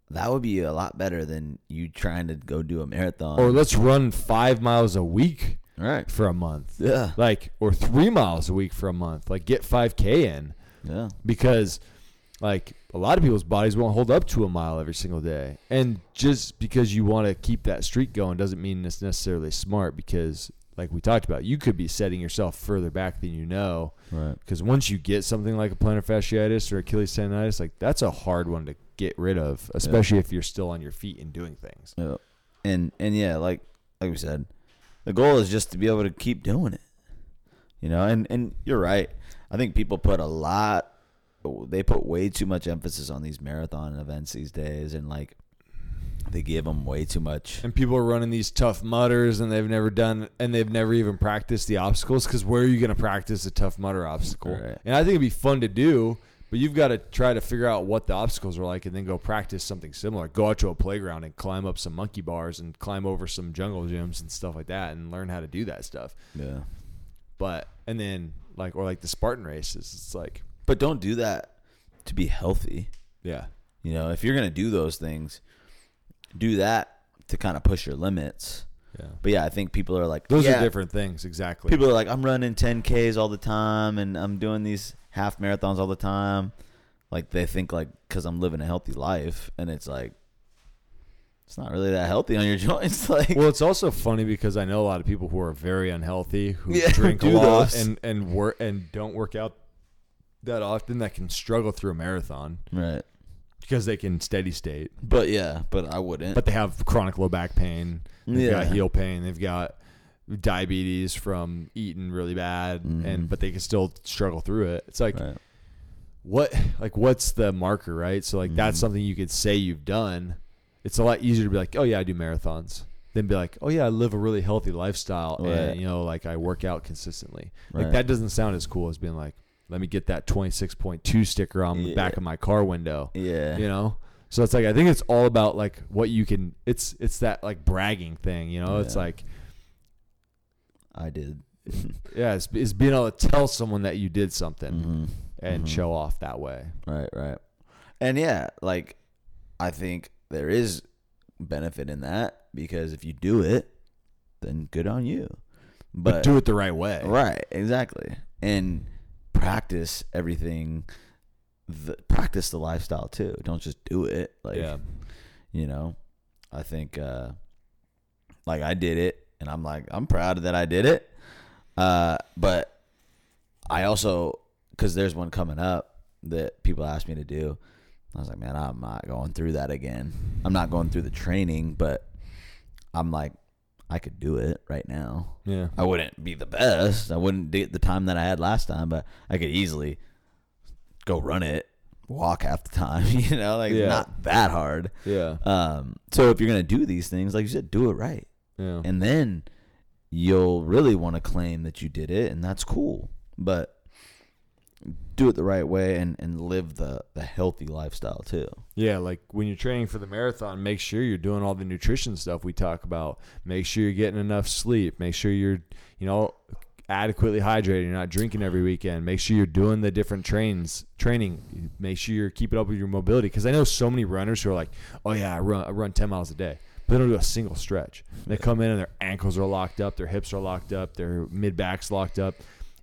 That would be a lot better than you trying to go do a marathon. Or let's run 5 miles a week right. for a month. Yeah. Like or 3 miles a week for a month. Like get 5k in. Yeah. because like a lot of people's bodies won't hold up to a mile every single day and just because you want to keep that streak going doesn't mean it's necessarily smart because like we talked about you could be setting yourself further back than you know Right. because once you get something like a plantar fasciitis or achilles tendonitis like that's a hard one to get rid of especially if you're still on your feet and doing things Yeah. And and yeah, like like we said, the goal is just to be able to keep doing it. You know, and and you're right. I think people put a lot they put way too much emphasis on these marathon events these days, and like they give them way too much. And people are running these Tough Mudders, and they've never done, and they've never even practiced the obstacles. Because where are you going to practice a Tough Mudder obstacle? Right. And I think it'd be fun to do, but you've got to try to figure out what the obstacles are like, and then go practice something similar. Go out to a playground and climb up some monkey bars, and climb over some jungle gyms and stuff like that, and learn how to do that stuff. Yeah, But and then like or like the Spartan races, it's like but don't do that to be healthy. yeah, You know, if you're gonna do those things, do that to kind of push your limits. yeah. But yeah, I think people are like, Those yeah, are different things, exactly. People are like, I'm running 10Ks all the time and I'm doing these half marathons all the time. Like they think like because I'm living a healthy life, and it's like it's not really that healthy on your joints. Like, Well, it's also funny because I know a lot of people who are very unhealthy, who Yeah, drink a lot those. and and work and don't work out that often that can struggle through a marathon right? Because they can steady state, But yeah, but I wouldn't. but they have chronic low back pain, they've yeah, got heel pain, they've got diabetes from eating really bad, Mhm. and but they can still struggle through it. It's like right. what like what's the marker, right? So like that's Mhm. something you could say you've done. It's a lot easier to be like, oh yeah, I do marathons, than be like, oh yeah, I live a really healthy lifestyle, Right. and you know, like I work out consistently. Like that doesn't sound as cool as being like, let me get that twenty six point two sticker on the back of my car window, Yeah, you know. So it's like I think it's all about like what you can. It's it's that like bragging thing, you know. It's like I did. yeah, it's, it's being able to tell someone that you did something Mhm. and Mhm. show off that way. Right, right. And yeah, like I think there is benefit in that because if you do it, then good on you. But, But, do it the right way. right, exactly. And practice everything the, practice the lifestyle too. Don't just do it. Like yeah. you know, I think uh like I did it and I'm like I'm proud that I did it. Uh but I also cuz there's one coming up that people asked me to do. I was like, man, I'm not going through that again. I'm not going through the training, but I'm like I could do it right now. Yeah. I wouldn't be the best. I wouldn't get the time that I had last time, but I could easily go run it, walk half the time, you know, like Yeah. not that hard. Yeah. Um, so if you're gonna do these things, like you said, do it right, Yeah. and then you'll really want to claim that you did it, and that's cool. But do it the right way and, and live the, the healthy lifestyle too. Yeah, like when you're training for the marathon, make sure you're doing all the nutrition stuff we talk about. Make sure you're getting enough sleep. Make sure you're, you know, adequately hydrated. You're not drinking every weekend. Make sure you're doing the different trains, training. Make sure you're keeping up with your mobility. Because I know so many runners who are like, oh yeah, I run, I run 10 miles a day. But they don't do a single stretch. They come in and their ankles are locked up, their hips are locked up, their mid back's locked up,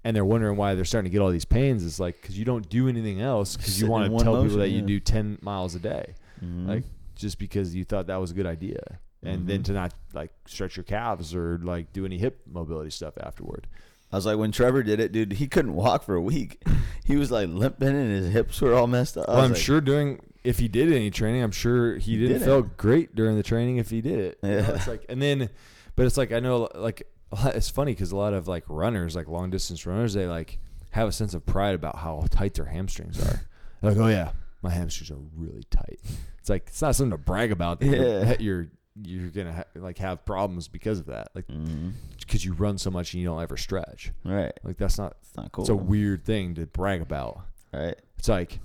and they're wondering why they're starting to get all these pains. It's like because you don't do anything else because you want to tell people motion, that you do 10 miles a day Mhm. like just because you thought that was a good idea and then Mhm. to not like stretch your calves or like do any hip mobility stuff afterward I was like, when Trevor did it, dude, he couldn't walk for a week. He was like limping, and his hips were all messed up. Well i'm like, sure doing if he did any training i'm sure he, He didn't did feel great during the training if he did it You know, Yeah. it's like and then but it's like i know like lot- it's funny because a lot of like runners like long distance runners they like have a sense of pride about how tight their hamstrings are They're like oh yeah my hamstrings are really tight it's like it's not something to brag about that you're- Yeah. you're you're gonna ha- like have problems because of that like mm-hmm. because you run so much and you don't ever stretch. right, Like that's not. it's not cool. It's a weird thing to brag about. right? It's like,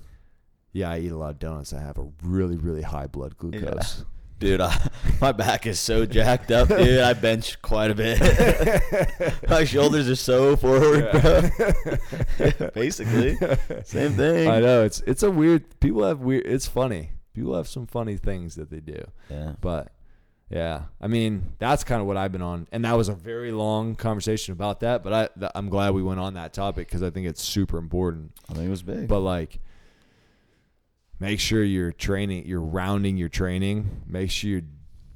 yeah, I eat a lot of donuts. I have a really really high blood glucose. Dude, I, my back is so jacked up, dude. I bench quite a bit. my shoulders are so forward, bro. Basically, same thing. I know it's it's a weird. People have weird. It's funny. People have some funny things that they do. Yeah, But yeah, I mean that's kind of what I've been on, and that was a very long conversation about that. But I th- I'm glad we went on that topic because I think it's super important. I think it was big. but like make sure you're training you're rounding your training. Make sure you're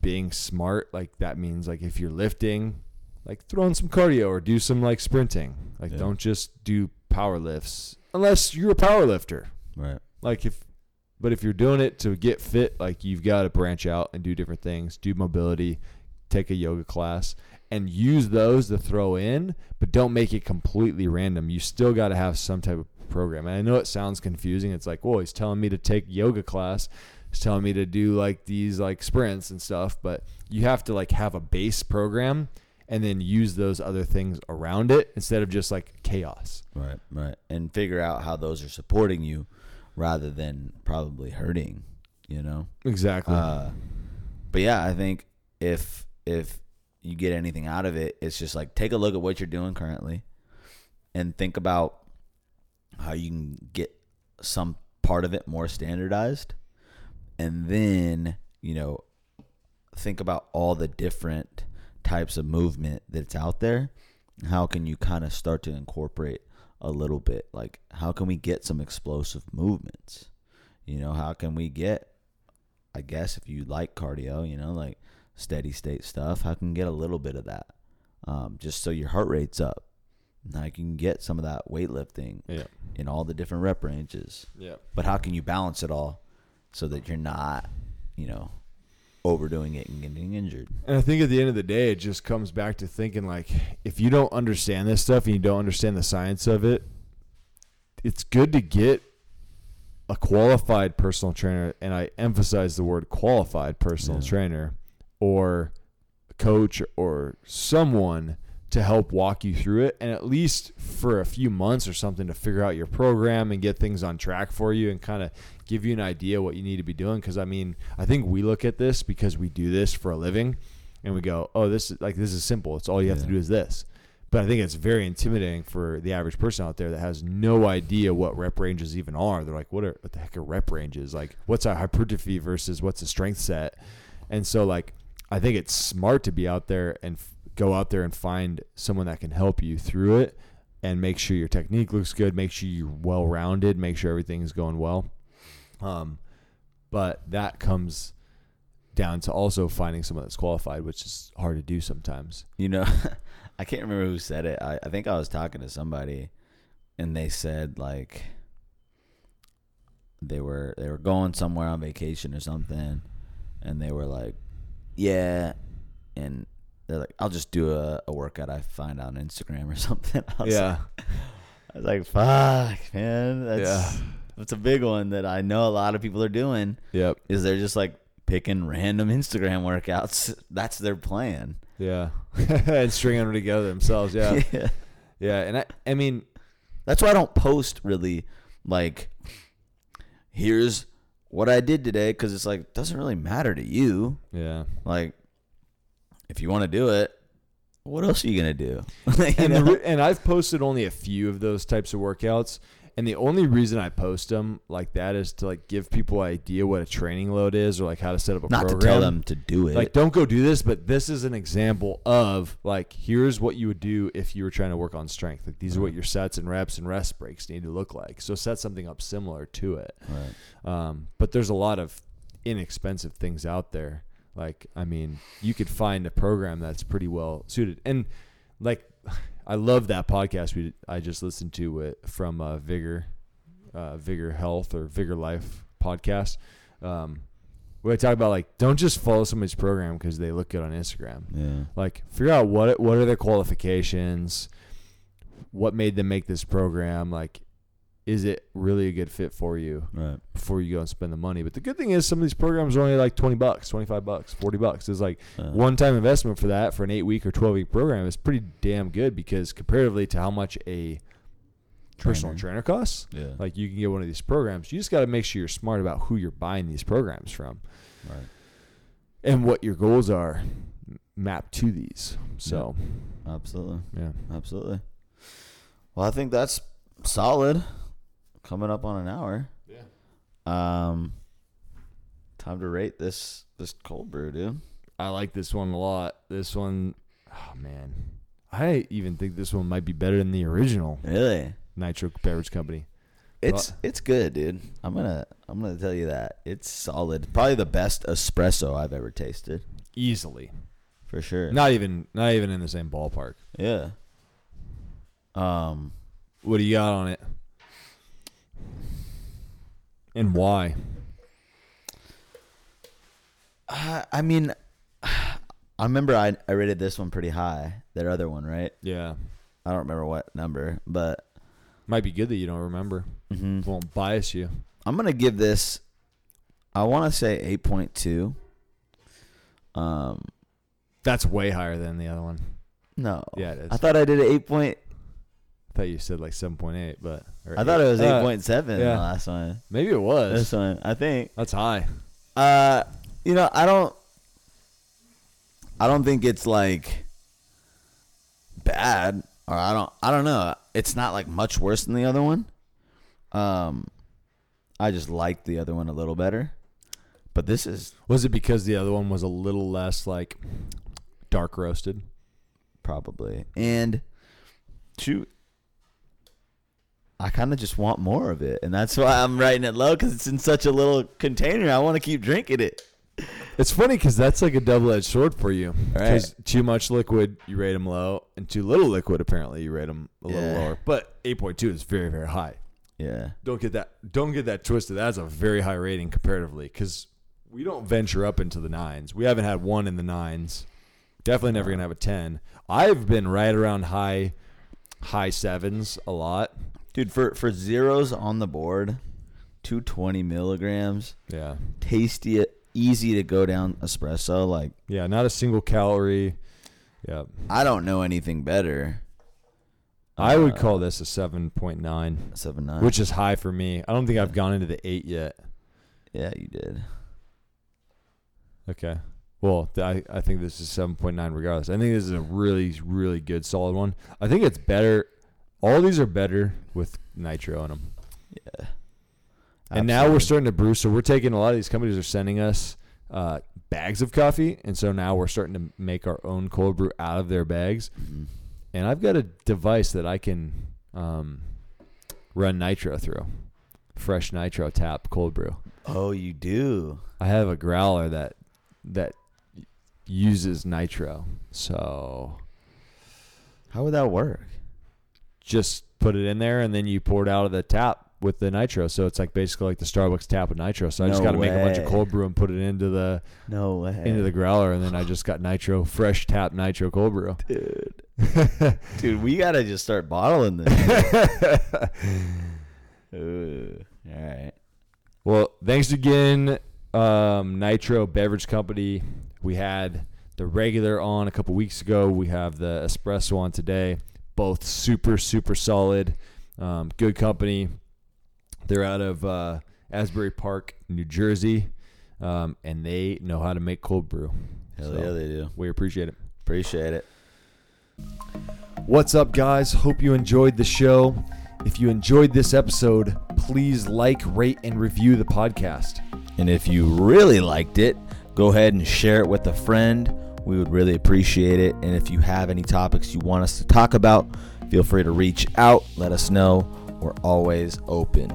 being smart. Like that means like if you're lifting like throw in some cardio or do some like sprinting. Like Yeah. don't just do power lifts unless you're a power lifter. Right. like if but if you're doing it to get fit like you've got to branch out and do different things. Do mobility take a yoga class and use those to throw in but don't make it completely random. You still got to have some type of program. And I know it sounds confusing. It's like, well, he's telling me to take yoga class. He's telling me to do like these like sprints and stuff, but you have to like have a base program and then use those other things around it instead of just like chaos. Right, right. And figure out how those are supporting you rather than probably hurting, you know? Exactly. Uh, but yeah, I think if if you get anything out of it, it's just like take a look at what you're doing currently and think about how you can get some part of it more standardized and then, you know, think about all the different types of movement that's out there. How can you kind of start to incorporate a little bit? Like, how can we get some explosive movements? You know, how can we get, I guess, if you like cardio, you know, like steady state stuff, how can get a little bit of that? Um, just so your heart rate's up. Now you can get some of that weightlifting yeah. in all the different rep ranges. Yeah. But how can you balance it all so that you're not, you know, overdoing it and getting injured? And I think at the end of the day, it just comes back to thinking like, if you don't understand this stuff and you don't understand the science of it, it's good to get a qualified personal trainer, and I emphasize the word qualified personal Yeah. trainer or coach or someone to help walk you through it and at least for a few months or something to figure out your program and get things on track for you and kind of give you an idea what you need to be doing. Because I mean I think we look at this because we do this for a living and we go oh this is like this is simple. It's all you have to do is this. But I think it's very intimidating for the average person out there that has no idea what rep ranges even are. They're like what are what the heck are rep ranges? Like what's a hypertrophy versus what's a strength set? And so like I think it's smart to be out there and f- go out there and find someone that can help you through it and make sure your technique looks good, make sure you're well rounded, make sure everything's going well. Um, but that comes down to also finding someone that's qualified, which is hard to do sometimes. You know, I can't remember who said it. I, I think I was talking to somebody, and they said like they were they were going somewhere on vacation or something, and they were like, "Yeah," and they're like, "I'll just do a, a workout I find on Instagram or something." I Yeah. like, I was like, "Fuck, man, that's Yeah. that's a big one that I know a lot of people are doing." Yep. Is they're just like picking random Instagram workouts. That's their plan. Yeah. and stringing them together themselves. Yeah. yeah. yeah. And I, I mean, That's why I don't post really like here's what I did today cuz it's like doesn't really matter to you. yeah. Like if you want to do it, what else are you going to do? And, the, and I've posted only a few of those types of workouts. And the only reason I post them like that is to like give people an idea what a training load is or like how to set up a Not program. to tell them to do it. like don't go do this, but this is an example of like here's what you would do if you were trying to work on strength. Like these are what your sets and reps and rest breaks need to look like. So set something up similar to it. right. Um, but there's a lot of inexpensive things out there. Like, I mean, you could find a program that's pretty well suited. And like, I love that podcast we I just listened to it from uh, Vigor, uh, Vigor Health or Vigor Life podcast. Um, where I talk about like, don't just follow somebody's program because they look good on Instagram. Yeah. Like, figure out what what are their qualifications, what made them make this program. Like, is it really a good fit for you? Right. before you go and spend the money. But the good thing is some of these programs are only like 20 bucks, 25 bucks, 40 bucks. It's like Uh, one time investment for that for an 8 week or 12 week program is pretty damn good because comparatively to how much a personal Trainer. trainer costs, Yeah. like you can get one of these programs. You just got to make sure you're smart about who you're buying these programs from right. and what your goals are mapped to these. So, Absolutely. yeah. Absolutely. Well, I think that's solid. Coming up on an hour. Yeah. Um, time to rate this this cold brew, dude. I like this one a lot. This one, oh man. I even think this one might be better than the original Really? Nitro Beverage Company. It's it's good, dude. I'm gonna I'm gonna tell you that it's solid. Probably the best espresso I've ever tasted, Easily. for sure. Not even not even in the same ballpark. Yeah. Um, What do you got on it? And why? I, I mean, I remember I I rated this one pretty high. That other one, right? Yeah. I don't remember what number, but Might be good that you don't remember. hmm It won't bias you. I'm gonna give this. I want to say eight point two. Um, That's way higher than the other one. no. Yeah, it is. I thought I did eight point. I thought you said like seven point eight, but I thought it was Uh, eight point seven. yeah. The last one. Maybe it was. This one, I think. That's high. Uh, you know, I don't. I don't think it's like bad, or I don't. I don't know. It's not like much worse than the other one. Um, I just liked the other one a little better, but this is Was it because the other one was a little less like dark roasted? probably and shoot. I kind of just want more of it, and that's why I'm writing it low because it's in such a little container. I want to keep drinking it. It's funny because that's like a double edged sword for you. Right. Because too much liquid, you rate them low, and too little liquid, apparently, you rate them a little Yeah. lower. But eight point two is very, very high. Yeah, Don't get that. Don't get that twisted. That's a very high rating comparatively because we don't venture up into the nines. We haven't had one in the nines. Definitely never gonna have a ten. I've been right around high, high sevens a lot. Dude. For for zeros on the board, two twenty milligrams, Yeah, tasty, easy to go down espresso. Like yeah. Not a single calorie. Yeah, I don't know anything better. I would Uh, call this a seven point nine, seven nine. which is high for me. I don't think I've gone into the eight yet. yeah, you did. Okay. Well, I, I think this is 7.9 regardless. I think this is a really, really good, solid one. I think it's better. All these are better with nitro in them. Yeah. And now we're starting to brew. So we're taking a lot of these companies are sending us uh, bags of coffee. And so now we're starting to make our own cold brew out of their bags. Mhm. And I've got a device that I can um, run nitro through. Fresh nitro tap cold brew. Oh, you do. I have a growler that that uses nitro. So How would that work? Just put it in there and then you pour it out of the tap with the nitro. So it's like basically like the Starbucks tap with nitro. So I just No got to make a bunch of way. cold brew and put it into the No way. into the growler and then I just got nitro fresh tap nitro cold brew. dude. Dude, we gotta just start bottling this. Ooh, all right. well, thanks again um, Nitro Beverage Company. We had the regular on a couple weeks ago. We have the espresso on today. Both super super solid. Um, good company. They're out of uh, Asbury Park, New Jersey, um, and they know how to make cold brew. Hell So, yeah, they do. We appreciate it. Appreciate it. What's up, guys? Hope you enjoyed the show. If you enjoyed this episode, please like, rate, and review the podcast. And if you really liked it, go ahead and share it with a friend. We would really appreciate it. And if you have any topics you want us to talk about, feel free to reach out. Let us know. We're always open.